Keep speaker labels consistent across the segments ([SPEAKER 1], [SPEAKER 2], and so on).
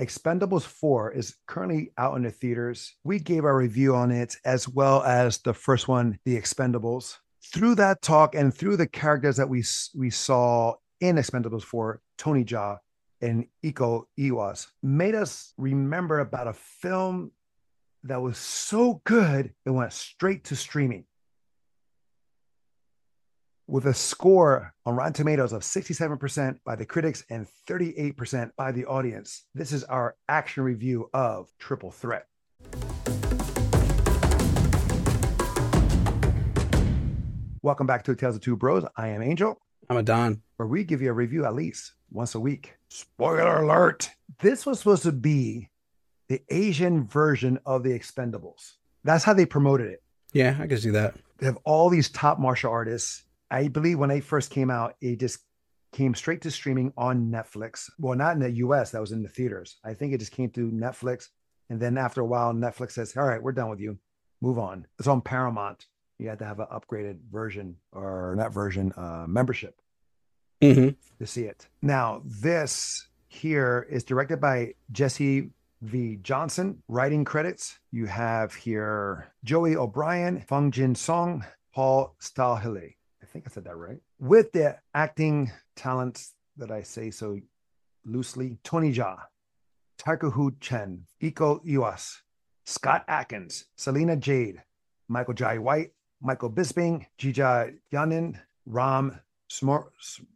[SPEAKER 1] Expendables 4 is currently out in the theaters. We gave our review on it as well as the first one, The Expendables. Through that talk and through the characters that we we saw in Expendables 4, Tony Jaa and Iko Uwais made us remember about a film that was so good it went straight to streaming with a score on Rotten Tomatoes of 67% by the critics and 38% by the audience. This is our action review of Triple Threat. Welcome back to Tales of Two Bros. I am Angel.
[SPEAKER 2] I'm Adan.
[SPEAKER 1] Where we give you a review at least once a week. Spoiler alert. This was supposed to be the Asian version of the Expendables. That's how they promoted it.
[SPEAKER 2] Yeah, I can see that.
[SPEAKER 1] They have all these top martial artists I believe when they first came out, it just came straight to streaming on Netflix. Well, not in the US, that was in the theaters. I think it just came to Netflix. And then after a while, Netflix says, All right, we're done with you. Move on. It's on Paramount. You had to have an upgraded version or not version, uh, membership
[SPEAKER 2] mm-hmm.
[SPEAKER 1] to see it. Now, this here is directed by Jesse V. Johnson. Writing credits you have here Joey O'Brien, Fung Jin Song, Paul Staheli think I said that right. With the acting talents that I say so loosely, Tony Jaa, Tiger Chen, Iko Uwais, Scott Adkins, Celina Jade, Michael Jai White, Michael Bisping, Jija Yanin, Ram Smor.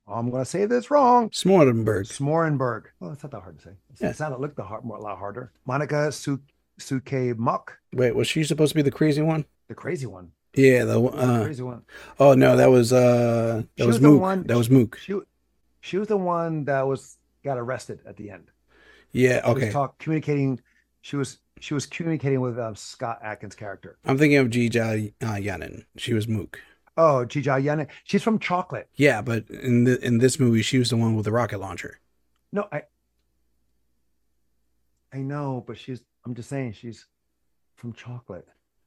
[SPEAKER 1] I'm going to say this wrong.
[SPEAKER 2] Smordenberg.
[SPEAKER 1] Smordenberg. Well, it's not that hard to say.
[SPEAKER 2] Yeah.
[SPEAKER 1] It sounded looked a, hard, a lot harder. Monica Su- Suke Muck.
[SPEAKER 2] Wait, was she supposed to be the crazy one?
[SPEAKER 1] The crazy one.
[SPEAKER 2] Yeah, the uh,
[SPEAKER 1] crazy one.
[SPEAKER 2] Oh no, that was uh that
[SPEAKER 1] She
[SPEAKER 2] was,
[SPEAKER 1] was the
[SPEAKER 2] Mook.
[SPEAKER 1] one-
[SPEAKER 2] that was Mook.
[SPEAKER 1] She she was the one that was got arrested at the end.
[SPEAKER 2] Yeah,
[SPEAKER 1] She was
[SPEAKER 2] okay.
[SPEAKER 1] talk communicating. She was she was communicating with um, Scott Adkins' character.
[SPEAKER 2] I'm thinking of Jija uh, Yanin. She was Mook.
[SPEAKER 1] Oh, Jija Yanin. She's from Chocolate.
[SPEAKER 2] Yeah, but in the in this movie, she was the one with the rocket launcher.
[SPEAKER 1] No, I I know, but she's. I'm just saying she's from Chocolate,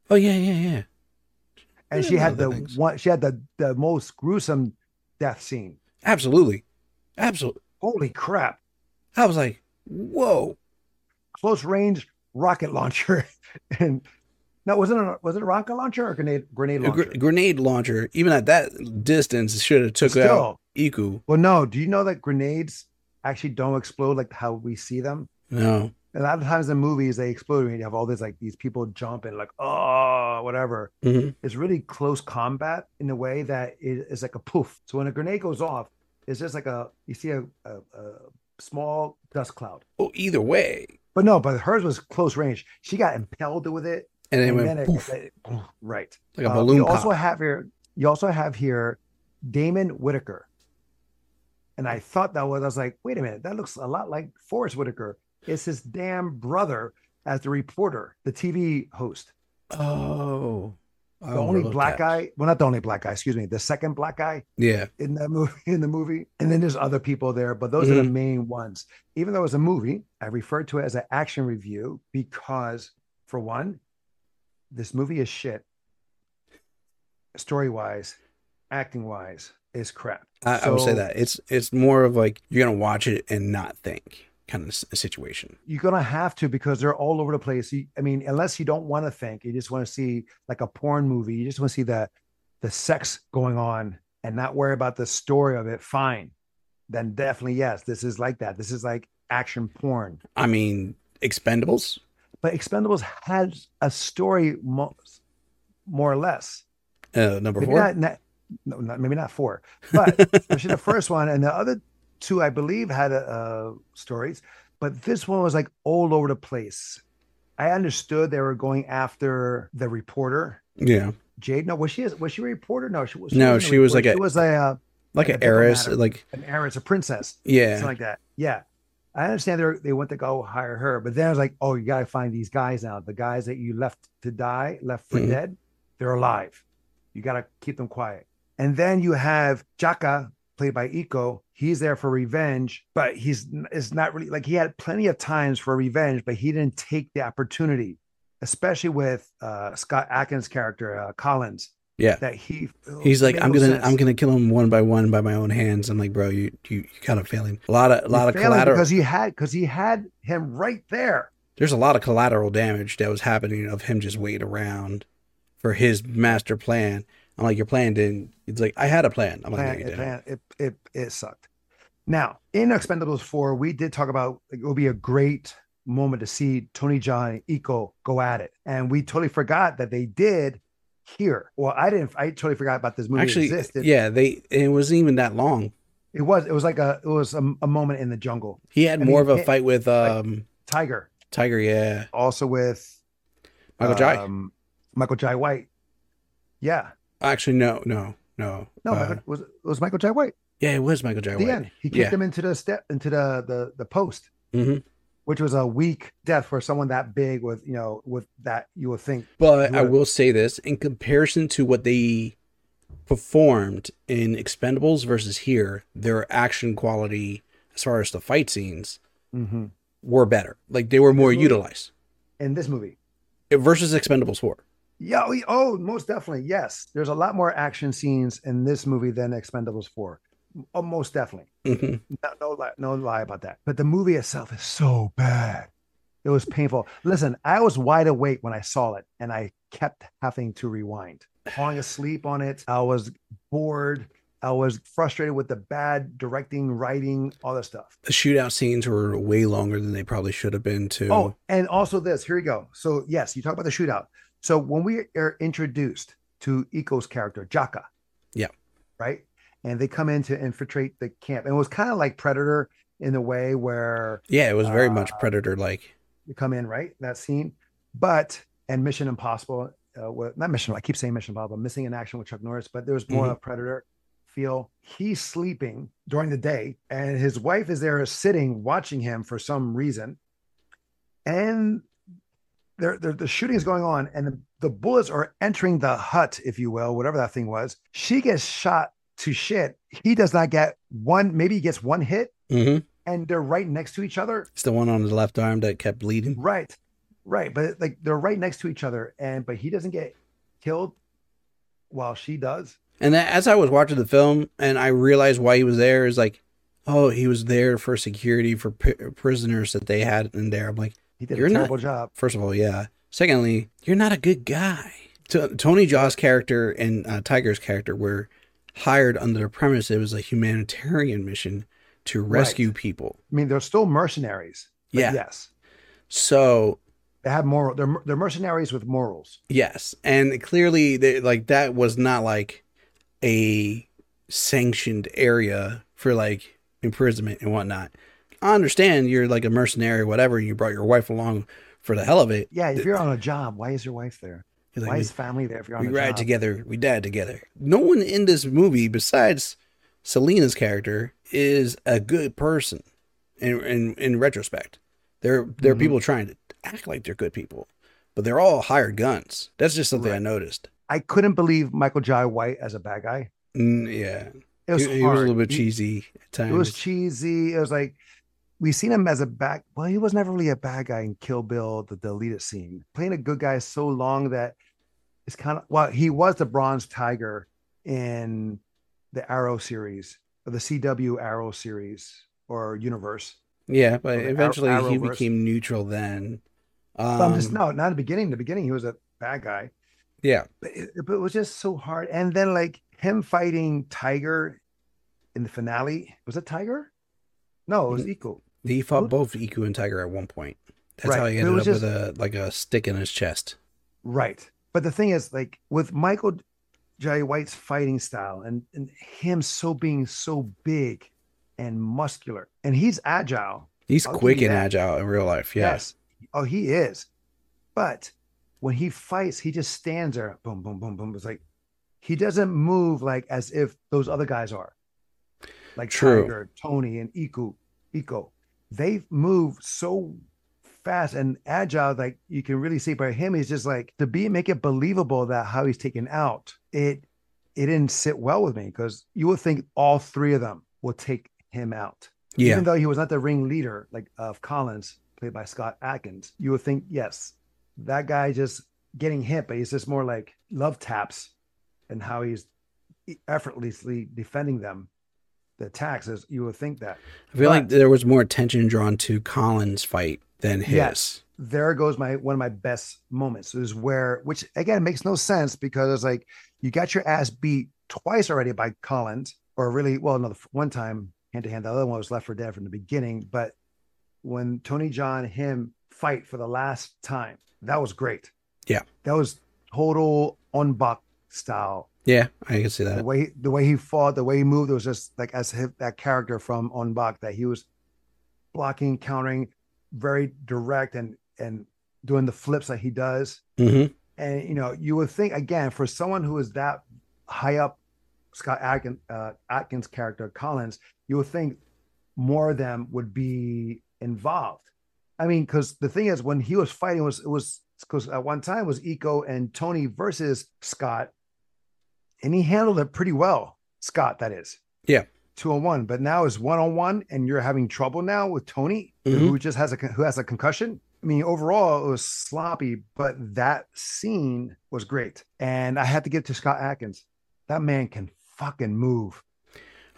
[SPEAKER 2] Oh yeah, yeah, yeah.
[SPEAKER 1] And she had the
[SPEAKER 2] things.
[SPEAKER 1] one. She had the the most gruesome death scene.
[SPEAKER 2] Absolutely, absolutely.
[SPEAKER 1] Holy crap!
[SPEAKER 2] I was like, whoa.
[SPEAKER 1] Close range rocket launcher, and no, was it a was it a rocket launcher or grenade grenade launcher?
[SPEAKER 2] gr- grenade launcher, even at that distance, should have took out
[SPEAKER 1] Still,
[SPEAKER 2] Iku.
[SPEAKER 1] well, no. Do you know that grenades actually don't explode like how we see them?
[SPEAKER 2] No,
[SPEAKER 1] a lot of times in movies they explode and you have all this like these people jumping like oh whatever.
[SPEAKER 2] Mhm.
[SPEAKER 1] it's really close combat in a way that it is like a poof. So when a grenade goes off it's just like a you see a, a, a small dust cloud.
[SPEAKER 2] Well, either way,
[SPEAKER 1] but no but hers was close range. She got impelled with it
[SPEAKER 2] and it
[SPEAKER 1] and
[SPEAKER 2] went
[SPEAKER 1] then it,
[SPEAKER 2] poof,
[SPEAKER 1] it- right.
[SPEAKER 2] Like a
[SPEAKER 1] Uh,
[SPEAKER 2] balloon
[SPEAKER 1] you
[SPEAKER 2] pop.
[SPEAKER 1] also have here you also have here damon whitaker. And i thought that was i was like wait a minute that looks a lot like Forest Whitaker it's his damn brother as the reporter the tv host.
[SPEAKER 2] Oh, I
[SPEAKER 1] the only black
[SPEAKER 2] that.
[SPEAKER 1] guy well not the only black guy excuse me the second black guy
[SPEAKER 2] Yeah,
[SPEAKER 1] in that movie in the movie. And then there's other people there but those are the
[SPEAKER 2] Mhm.
[SPEAKER 1] main ones. Even though it's a movie i refer to it as an action review because for one this movie is shit. Story wise acting wise is crap.
[SPEAKER 2] I, I would say that. It's it's more of like you're gonna watch it and not think kind of situation.
[SPEAKER 1] you're gonna have to because they're all over the place i mean unless you don't want to think you just want to see like a porn movie you just want to see the the sex going on and not worry about the story of it fine then definitely yes this is like that this is like action porn
[SPEAKER 2] I mean, Expendables.
[SPEAKER 1] but expendables has a story mo- more or less
[SPEAKER 2] Uh, number
[SPEAKER 1] maybe
[SPEAKER 2] four.
[SPEAKER 1] not, not, no, not maybe not four but especially the first one and the other two i believe had uh, stories but this one was like all over the place. I understood they were going after the reporter.
[SPEAKER 2] Yeah,
[SPEAKER 1] jade? No was she was she a reporter? No she was
[SPEAKER 2] No, she was like a-
[SPEAKER 1] she was a uh,
[SPEAKER 2] like
[SPEAKER 1] Like
[SPEAKER 2] an heiress. Like
[SPEAKER 1] an heiress a princess
[SPEAKER 2] yeah,
[SPEAKER 1] something like that. Yeah. I understand they they went to go hire her but then i was like oh you gotta find these guys now. The guys that you left to die left for
[SPEAKER 2] Mhm.
[SPEAKER 1] dead they're alive. You gotta keep them quiet. And then you have jaka played by Iko. He's there for revenge, but he's it's not really like he had plenty of times for revenge, but he didn't take the opportunity, especially with uh, Scott Adkins' character uh, Collins.
[SPEAKER 2] Yeah.
[SPEAKER 1] that he
[SPEAKER 2] He's like, I'm gonna,
[SPEAKER 1] sense.
[SPEAKER 2] I'm gonna kill him one by one by my own hands. I'm like, bro, you, you, you kind of failing. A lot of, a lot of collateral.
[SPEAKER 1] because he had because he had him right there.
[SPEAKER 2] There's a lot of collateral damage that was happening of him just waiting around for his master plan. I'm like, your plan didn't. It's like, I had a plan. I'm like, no, you
[SPEAKER 1] it, plan, it, it, it sucked. Now, in Expendables 4, we did talk about it would be a great moment to see Tony Jaa and Iko go at it. And we totally forgot that they did here. Well, I didn't, I totally forgot about this movie
[SPEAKER 2] Actually,
[SPEAKER 1] existed.
[SPEAKER 2] yeah, they. It wasn't even that long.
[SPEAKER 1] It was, it was like a, it was a, a moment in the jungle.
[SPEAKER 2] He had
[SPEAKER 1] I
[SPEAKER 2] more of a fight with um
[SPEAKER 1] Tiger,
[SPEAKER 2] Tiger. Yeah,
[SPEAKER 1] also with
[SPEAKER 2] Michael Jai.
[SPEAKER 1] um, Michael Jai White. Yeah.
[SPEAKER 2] Actually, no, no, no.
[SPEAKER 1] No,
[SPEAKER 2] Uh,
[SPEAKER 1] was, it was Michael Jai White.
[SPEAKER 2] Yeah, it was Michael Jai
[SPEAKER 1] At the
[SPEAKER 2] White.
[SPEAKER 1] end, he kicked
[SPEAKER 2] Yeah.
[SPEAKER 1] him into the step, into the, the, the post.
[SPEAKER 2] hmm
[SPEAKER 1] which was a weak death for someone that big with you know with that you would think
[SPEAKER 2] But I will say this in comparison to what they performed in Expendables versus here, their action quality as far as the fight scenes were better. Like they were more
[SPEAKER 1] movie-
[SPEAKER 2] utilized
[SPEAKER 1] in this movie
[SPEAKER 2] versus Expendables 4.
[SPEAKER 1] yeah we, oh most definitely yes there's a lot more action scenes in this movie than expendables 4 oh, most definitely
[SPEAKER 2] hmm
[SPEAKER 1] no, no lie no lie about that but the movie itself is so bad it was painful listen i was wide awake when i saw it and i kept having to rewind falling asleep on it i was bored i was frustrated with the bad directing writing all that stuff
[SPEAKER 2] The shootout scenes were way longer than they probably should have been too.
[SPEAKER 1] Oh, and also this. Here we go. So yes, you talk about the shootout. So when we are introduced to Iko's character, Jaka.
[SPEAKER 2] Yeah.
[SPEAKER 1] Right. And they come in to infiltrate the camp. And it was kind of like Predator in the way where
[SPEAKER 2] yeah, it was very much
[SPEAKER 1] uh,
[SPEAKER 2] Predator like.
[SPEAKER 1] you come in, right? That scene. But and Mission Impossible, uh, well, not Mission, I keep saying Mission Impossible, missing in action with Chuck Norris, but there's was more
[SPEAKER 2] Mhm.
[SPEAKER 1] of a Predator feel. He's sleeping during the day, and his wife is there sitting watching him for some reason. And there, there the shooting is going on, and the, the bullets are entering the hut, if you will, whatever that thing was. She gets shot to shit. He does not get one, maybe he gets one hit,
[SPEAKER 2] hmm
[SPEAKER 1] and they're right next to each other.
[SPEAKER 2] It's the one on the left arm that kept bleeding.
[SPEAKER 1] Right. Right. But like they're right next to each other. And but he doesn't get killed while she does.
[SPEAKER 2] And that, as I was watching the film and I realized why he was there is like, oh, he was there for security for p- prisoners that they had in there. I'm like,
[SPEAKER 1] He did
[SPEAKER 2] You're
[SPEAKER 1] a
[SPEAKER 2] not-
[SPEAKER 1] terrible job.
[SPEAKER 2] first of all, yeah. Secondly, you're not a good guy. T- Tony Jaa's character and uh, Tiger's character were hired under the premise it was a humanitarian mission to rescue people.
[SPEAKER 1] I mean, they're still mercenaries.
[SPEAKER 2] Yeah.
[SPEAKER 1] Yes.
[SPEAKER 2] So
[SPEAKER 1] They have moral they're they're mercenaries with morals.
[SPEAKER 2] Yes, and clearly, they, like that was not like a sanctioned area for like imprisonment and whatnot. I understand you're like a mercenary or whatever, and you brought your wife along for the hell of it.
[SPEAKER 1] Yeah, if you're on a job, why is your wife there?
[SPEAKER 2] Like,
[SPEAKER 1] Why
[SPEAKER 2] we,
[SPEAKER 1] is family there if you're on
[SPEAKER 2] we ride
[SPEAKER 1] job?
[SPEAKER 2] together, we died together. No one in this movie besides Celina's character is a good person. In in, in retrospect, there there are
[SPEAKER 1] Mhm.
[SPEAKER 2] people trying to act like they're good people, but they're all hired guns. That's just something I noticed.
[SPEAKER 1] I couldn't believe Michael Jai White as a bad guy.
[SPEAKER 2] Mm, yeah,
[SPEAKER 1] It was
[SPEAKER 2] he, he was a little bit
[SPEAKER 1] He-
[SPEAKER 2] cheesy at times.
[SPEAKER 1] It was cheesy. It was like we seen him as a bad. Well, he was never really a bad guy in Kill Bill, the deleted scene. Playing a good guy so long that it's kind of well, he was the Bronze Tiger in the Arrow series, or the CW Arrow series or universe.
[SPEAKER 2] yeah, but eventually he became neutral. Then, um,
[SPEAKER 1] I'm just no, not in the beginning. The beginning, he was a bad guy,
[SPEAKER 2] yeah,
[SPEAKER 1] but it, but it was just so hard. And then like him fighting Tiger in the finale was it Tiger? No, it was Iko.
[SPEAKER 2] He fought both Iku and Tiger at one point. That's
[SPEAKER 1] Right,
[SPEAKER 2] how he ended up with a like a stick in his chest.
[SPEAKER 1] Right. But the thing is, like with Michael Jai White's fighting style and, and him so being so big and muscular, and he's agile.
[SPEAKER 2] He's
[SPEAKER 1] oh, I'll
[SPEAKER 2] quick and agile in real life. Yeah.
[SPEAKER 1] Yes. Oh, he is. But when he fights, he just stands there, boom, boom, boom, boom. It's like he doesn't move like as if those other guys are. Like
[SPEAKER 2] True.
[SPEAKER 1] Tiger, Tony, and Iku, Iko. They move so fast and agile, like you can really see. But him, he's just like to be make it believable that how he's taken out. It it didn't sit well with me because you would think all three of them will take him out
[SPEAKER 2] Yeah.
[SPEAKER 1] even though he was not the ring leader like of Collins, played by Scott Adkins, you would think, yes, that guy just getting hit, but he's just more like love taps and how he's effortlessly defending them, the as you would think that.
[SPEAKER 2] I feel
[SPEAKER 1] But-
[SPEAKER 2] like there was more attention drawn to Collins' fight than his.
[SPEAKER 1] Yes. There goes my one of my best moments is where, which again makes no sense because it's like you got your ass beat twice already by Collins, or really, well, no, one time hand to hand, the other one was left for dead from the beginning. But when Tony Jaa him fight for the last time, that was great.
[SPEAKER 2] Yeah.
[SPEAKER 1] that was total Ong Bak style.
[SPEAKER 2] Yeah, I can see that.
[SPEAKER 1] The way the way he fought, the way he moved, it was just like as if that character from Ong Bak that he was blocking, countering, very direct and and doing the flips that he does.
[SPEAKER 2] hmm
[SPEAKER 1] And you know, you would think again for someone who is that high up, Scott Adkins, uh, Adkins character Collins, you would think more of them would be involved. I mean, because the thing is, when he was fighting, was it was because at one time it was Iko and Tony versus Scott, and he handled it pretty well. Scott, that is.
[SPEAKER 2] Yeah.
[SPEAKER 1] Two on one, but now it's one on one, and you're having trouble now with Tony,
[SPEAKER 2] Mhm.
[SPEAKER 1] who just has a who has a concussion. I mean, overall, it was sloppy, but that scene was great. And I had to give it to Scott Adkins. That man can fucking move.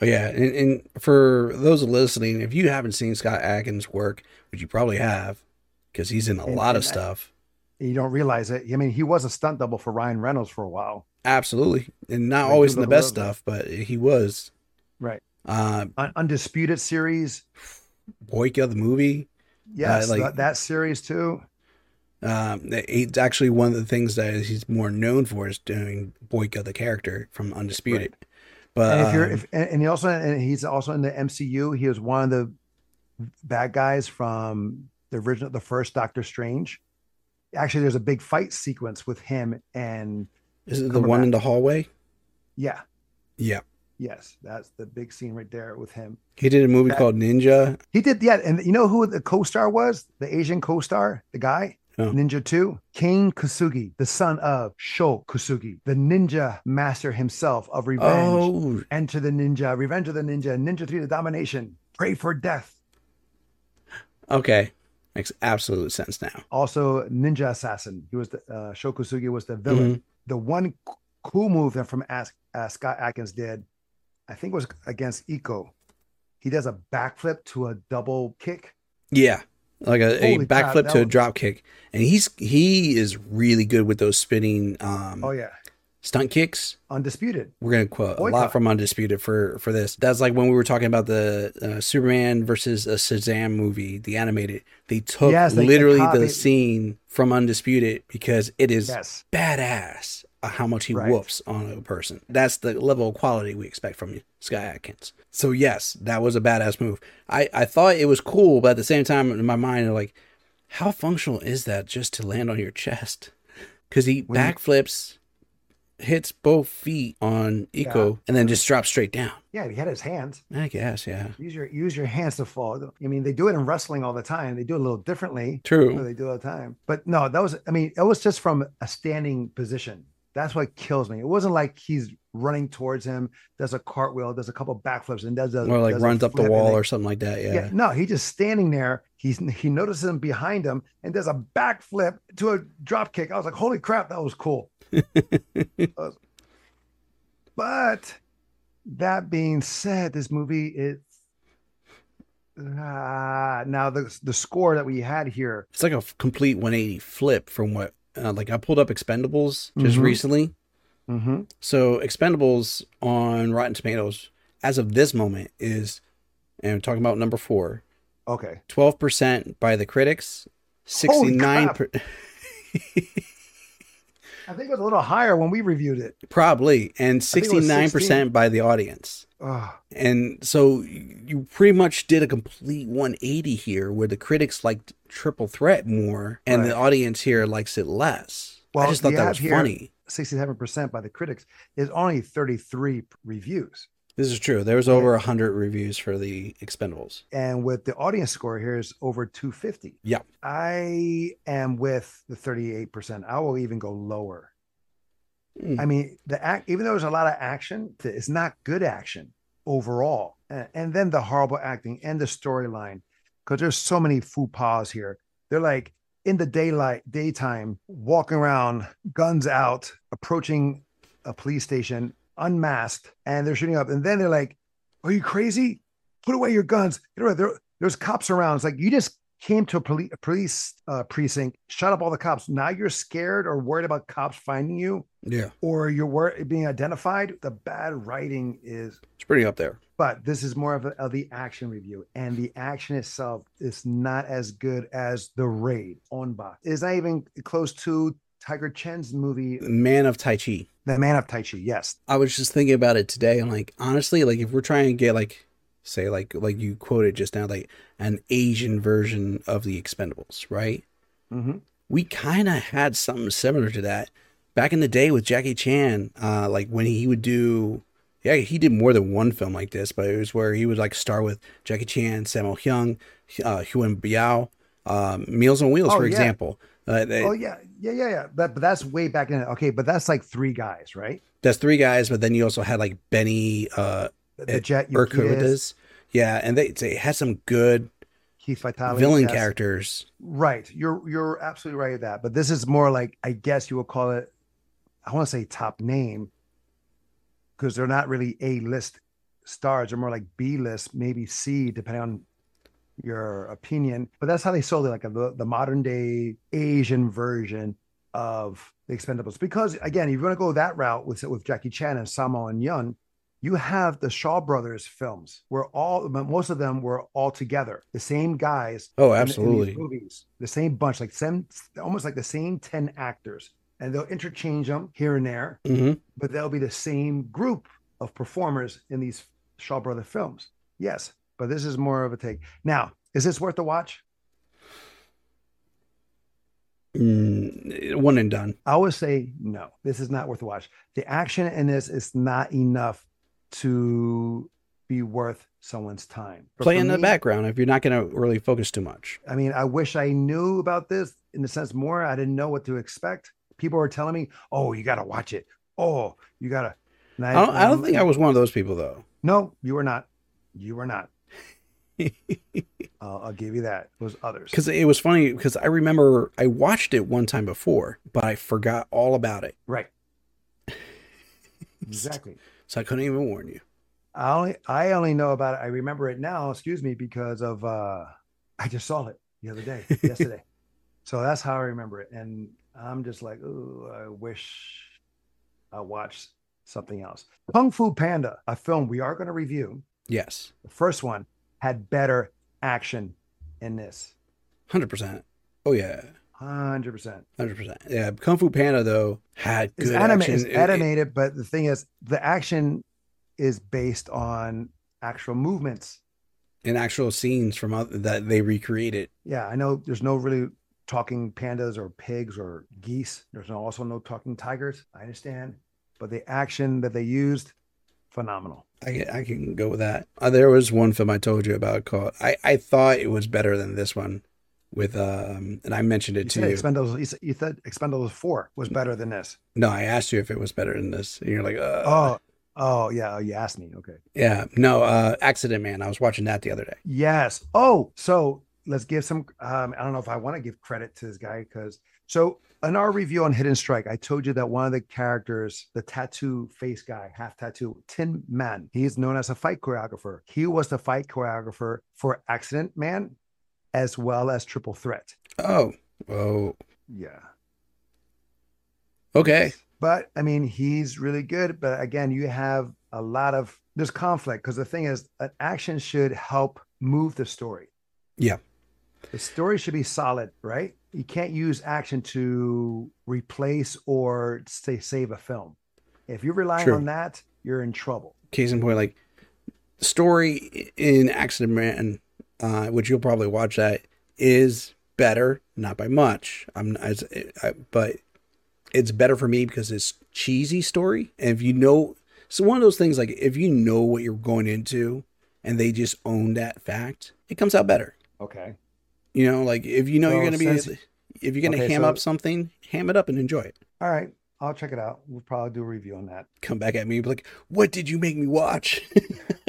[SPEAKER 2] Oh yeah, and, and for those listening, if you haven't seen Scott Adkins' work, which you probably have, because he's in a
[SPEAKER 1] And-
[SPEAKER 2] lot of stuff.
[SPEAKER 1] You don't realize it. I mean, he was a stunt double for Ryan Reynolds for a while.
[SPEAKER 2] Absolutely, and not
[SPEAKER 1] Like,
[SPEAKER 2] always in the best stuff, but he was.
[SPEAKER 1] Right.
[SPEAKER 2] Uh,
[SPEAKER 1] Undisputed series.
[SPEAKER 2] Boyka the movie.
[SPEAKER 1] Yes,
[SPEAKER 2] like-
[SPEAKER 1] that, that series too.
[SPEAKER 2] Um, it's actually one of the things that he's more known for is doing Boyka the character from Undisputed. But
[SPEAKER 1] and if you're,
[SPEAKER 2] um,
[SPEAKER 1] if, and he also, and he's also in the MCU. He was one of the bad guys from the original, the first Doctor Strange. Actually, there's a big fight sequence with him, and
[SPEAKER 2] is it the one
[SPEAKER 1] back.
[SPEAKER 2] in the hallway?
[SPEAKER 1] yeah,
[SPEAKER 2] Yeah,
[SPEAKER 1] yes, that's the big scene right there with him.
[SPEAKER 2] he did a movie
[SPEAKER 1] That-
[SPEAKER 2] called Ninja.
[SPEAKER 1] He did, yeah. And you know who the co-star was? The Asian co-star, the guy,
[SPEAKER 2] Oh.
[SPEAKER 1] Ninja 2, Kane Kosugi, the son of Sho Kosugi, the ninja master himself of revenge.
[SPEAKER 2] Oh,
[SPEAKER 1] Enter the ninja, Revenge of the Ninja, Ninja 3 the Domination, Pray for Death.
[SPEAKER 2] okay, makes absolute sense now.
[SPEAKER 1] Also, Ninja Assassin. He was the uh, Sho Kosugi was the villain. The one cool move that from As- uh, Scott Adkins did, I think was against Iko. He does a backflip to a double kick.
[SPEAKER 2] Yeah, like a, a backflip to a drop kick, and he's he is really good with those spinning um,
[SPEAKER 1] Oh yeah,
[SPEAKER 2] stunt kicks.
[SPEAKER 1] undisputed.
[SPEAKER 2] We're gonna quote a lot from Undisputed for for this. That's like when we were talking about the uh, Superman versus a Shazam movie, the animated. They took
[SPEAKER 1] Yes, they- they
[SPEAKER 2] literally the scene from Undisputed because it is
[SPEAKER 1] Yes.
[SPEAKER 2] badass uh, how much he
[SPEAKER 1] Right.
[SPEAKER 2] whoops on a person. That's the level of quality we expect from you Sky Adkins. So yes, that was a badass move. I I thought it was cool, but at the same time, in my mind, I'm like, how functional is that just to land on your chest? Because he
[SPEAKER 1] When
[SPEAKER 2] backflips, hits both feet on Iko,
[SPEAKER 1] Yeah.
[SPEAKER 2] and then just drops straight down.
[SPEAKER 1] Yeah, he had his hands.
[SPEAKER 2] I guess, yeah,
[SPEAKER 1] Use your use your hands to fall. I mean, they do it in wrestling all the time. They do it a little differently.
[SPEAKER 2] true.
[SPEAKER 1] They do it all the time. But no, that was. I mean, it was just from a standing position. That's what kills me. It wasn't like he's running towards him, does a cartwheel, does a couple backflips, and does a
[SPEAKER 2] Or like
[SPEAKER 1] does
[SPEAKER 2] runs up the wall or something like that.
[SPEAKER 1] yeah.
[SPEAKER 2] Yeah.
[SPEAKER 1] no, he just standing there. He's he notices him behind him and does a backflip to a drop kick. I was like, holy crap, that was cool. Uh, but that being said, this movie is ah now the the score that we had here.
[SPEAKER 2] It's like a complete 180 flip from what, uh, like I pulled up Expendables just
[SPEAKER 1] Mhm.
[SPEAKER 2] recently.
[SPEAKER 1] Mm-hmm.
[SPEAKER 2] So Expendables on Rotten Tomatoes, as of this moment, is, and we're talking about number four,
[SPEAKER 1] Okay.
[SPEAKER 2] 12% by the critics, 69
[SPEAKER 1] crap. I think it was a little higher when we reviewed it.
[SPEAKER 2] probably, and
[SPEAKER 1] think it was
[SPEAKER 2] 69%
[SPEAKER 1] 16.
[SPEAKER 2] by the audience. And so you pretty much did a complete 180 here where the critics liked Triple Threat more and the audience here likes it less.
[SPEAKER 1] Well, I
[SPEAKER 2] just thought that was
[SPEAKER 1] here-
[SPEAKER 2] funny.
[SPEAKER 1] 67% by the critics is only 33 reviews.
[SPEAKER 2] This is true. There was
[SPEAKER 1] Right.
[SPEAKER 2] over 100 reviews for the Expendables.
[SPEAKER 1] And with the audience score here is over 250.
[SPEAKER 2] Yeah.
[SPEAKER 1] I am with the 38%. I will even go lower.
[SPEAKER 2] Mm.
[SPEAKER 1] I mean, the act, even though there's a lot of action, it's not good action overall. And, and then the horrible acting and the storyline, because there's so many faux pas here. They're like in the daylight, daytime, walking around, guns out, approaching a police station unmasked and they're shooting up. And then they're like, Are you crazy? Put away your guns. You know, there, there's cops around. It's like you just came to a police, police uh, precinct, shut up all the cops. Now you're scared or worried about cops finding you,
[SPEAKER 2] Yeah.
[SPEAKER 1] or you're wor- being identified. The bad writing is
[SPEAKER 2] It's pretty up there.
[SPEAKER 1] but this is more of, a, of the action review and the action itself is not as good as the raid on box it's not even close to tiger chen's movie
[SPEAKER 2] Man of Tai Chi.
[SPEAKER 1] The man of tai chi yes
[SPEAKER 2] I was just thinking about it today. I'm like, honestly, like if we're trying to get like, say, like like you quoted just now, like an Asian version of the Expendables, right?
[SPEAKER 1] mm-hmm.
[SPEAKER 2] We kind of had something similar to that back in the day with Jackie Chan. Uh, like when he would do, yeah, he did more than one film like this, but it was where he would like start with Jackie Chan, Sammo Hung, uh, Yuen Biao, um, Meals on Wheels,
[SPEAKER 1] Oh,
[SPEAKER 2] for
[SPEAKER 1] yeah.
[SPEAKER 2] example. Uh, they-
[SPEAKER 1] oh yeah. Yeah yeah yeah. But, but that's way back in okay but that's like three guys right?
[SPEAKER 2] That's three guys, but then you also had like Benny uh,
[SPEAKER 1] the, the jet Urquidez.
[SPEAKER 2] Yeah, and they they had some good
[SPEAKER 1] Keith Vitali
[SPEAKER 2] villain
[SPEAKER 1] yes.
[SPEAKER 2] characters.
[SPEAKER 1] right. You're you're absolutely right with that. But this is more like i guess you would call it i want to say top name because they're not really a list stars. They're more like b list maybe c depending on your opinion but that's how they sold it like the, the modern day asian version of the expendables. Because again if you want to go that route with with jackie chan and Sammo and Yuen you have the shaw brothers films where all most of them were all together. The same guys
[SPEAKER 2] Oh,
[SPEAKER 1] in- in these
[SPEAKER 2] absolutely.
[SPEAKER 1] movies. The same bunch like same, almost like the same 10 actors. And they'll interchange them here and there
[SPEAKER 2] hmm
[SPEAKER 1] but they'll be the same group of performers in these shaw brother films. Yes but this is more of a take now is this worth the watch
[SPEAKER 2] Mm, one and done.
[SPEAKER 1] i would say no this is not worth the watch the action in this is not enough to be worth someone's time But
[SPEAKER 2] Play in the background if you're not going to really focus too much.
[SPEAKER 1] I mean, I wish I knew about this in the sense more. I didn't know what to expect. People were telling me, "Oh, you got to watch it. Oh, you got to."
[SPEAKER 2] I don't, I don't think I was one of those people though.
[SPEAKER 1] No, you were not. You were not. I'll, I'll give you that. It was others.
[SPEAKER 2] Because it was funny because I remember I watched it one time before, but I forgot all about it,
[SPEAKER 1] Right. Exactly.
[SPEAKER 2] so I couldn't even warn you.
[SPEAKER 1] I only I only know about it. I remember it now. Excuse me, because of uh, I just saw it the other day, yesterday. So that's how I remember it, and I'm just like, oh, I wish I watched something else. Kung Fu Panda, a film we are going to review.
[SPEAKER 2] Yes,
[SPEAKER 1] The first one had better action in this,
[SPEAKER 2] hundred percent. Oh yeah,
[SPEAKER 1] hundred percent.
[SPEAKER 2] hundred percent. Yeah, Kung Fu Panda though had good
[SPEAKER 1] It's, anima-
[SPEAKER 2] action.
[SPEAKER 1] it's
[SPEAKER 2] It- it-
[SPEAKER 1] animated, but the thing is, the action is based on actual movements.
[SPEAKER 2] and actual scenes from other, that they recreated.
[SPEAKER 1] Yeah, I know there's no really talking pandas or pigs or geese. There's no, also no talking tigers. I understand, but the action that they used, phenomenal.
[SPEAKER 2] I can, I can go with that. Uh, there was one film I told you about called. I, I thought it was better than this one, with um, and I mentioned
[SPEAKER 1] You
[SPEAKER 2] it
[SPEAKER 1] said
[SPEAKER 2] to you.
[SPEAKER 1] Expendables. You said, you said Expendables Four was better than this.
[SPEAKER 2] no, I asked you if it was better than this, and you're like, uh,
[SPEAKER 1] Oh, oh yeah. Oh, you asked me. Okay.
[SPEAKER 2] yeah, no, uh, Accident Man. I was watching that the other day.
[SPEAKER 1] Yes. Oh, so let's give some. Um, I don't know if I want to give credit to this guy because so in our review on Hidden Strike, I told you that one of the characters, the tattoo face guy, half tattoo, Tim Man, he's known as a fight choreographer. He was the fight choreographer for Accident Man, as well as Triple Threat.
[SPEAKER 2] Oh, oh,
[SPEAKER 1] Yeah.
[SPEAKER 2] okay.
[SPEAKER 1] But I mean, he's really good. But again, you have a lot of there's conflict because the thing is, an action should help move the story.
[SPEAKER 2] Yeah.
[SPEAKER 1] The story should be solid, right? You can't use action to replace or say save a film. If you're relying
[SPEAKER 2] True.
[SPEAKER 1] on that, you're in trouble.
[SPEAKER 2] Case in point, like story in Accident Man, uh, which you'll probably watch that is better, not by much. I'm, I, I, but it's better for me because it's cheesy story. And if you know, so one of those things like if you know what you're going into, and they just own that fact, it comes out better.
[SPEAKER 1] Okay.
[SPEAKER 2] You know, like if you know you're gonna be,
[SPEAKER 1] since-
[SPEAKER 2] if you're gonna
[SPEAKER 1] Okay,
[SPEAKER 2] ham
[SPEAKER 1] so-
[SPEAKER 2] up something, ham it up and enjoy it.
[SPEAKER 1] All right. I'll check it out. We'll probably do a review on that.
[SPEAKER 2] Come back at me and be like, "What did you make me watch?"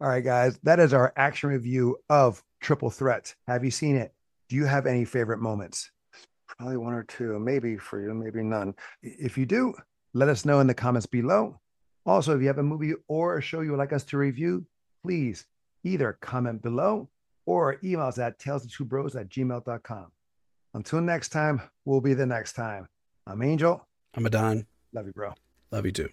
[SPEAKER 1] All right, guys. That is our action review of Triple Threat. Have you seen it? Do you have any favorite moments? Probably one or two, maybe for you, maybe none. If you do, let us know in the comments below. Also, if you have a movie or a show you would like us to review, please either comment below or email us at tales2bros at gmail.com. Until next time, we'll be the next time. I'm Angel.
[SPEAKER 2] I'm Adan.
[SPEAKER 1] Love you, bro.
[SPEAKER 2] Love you too.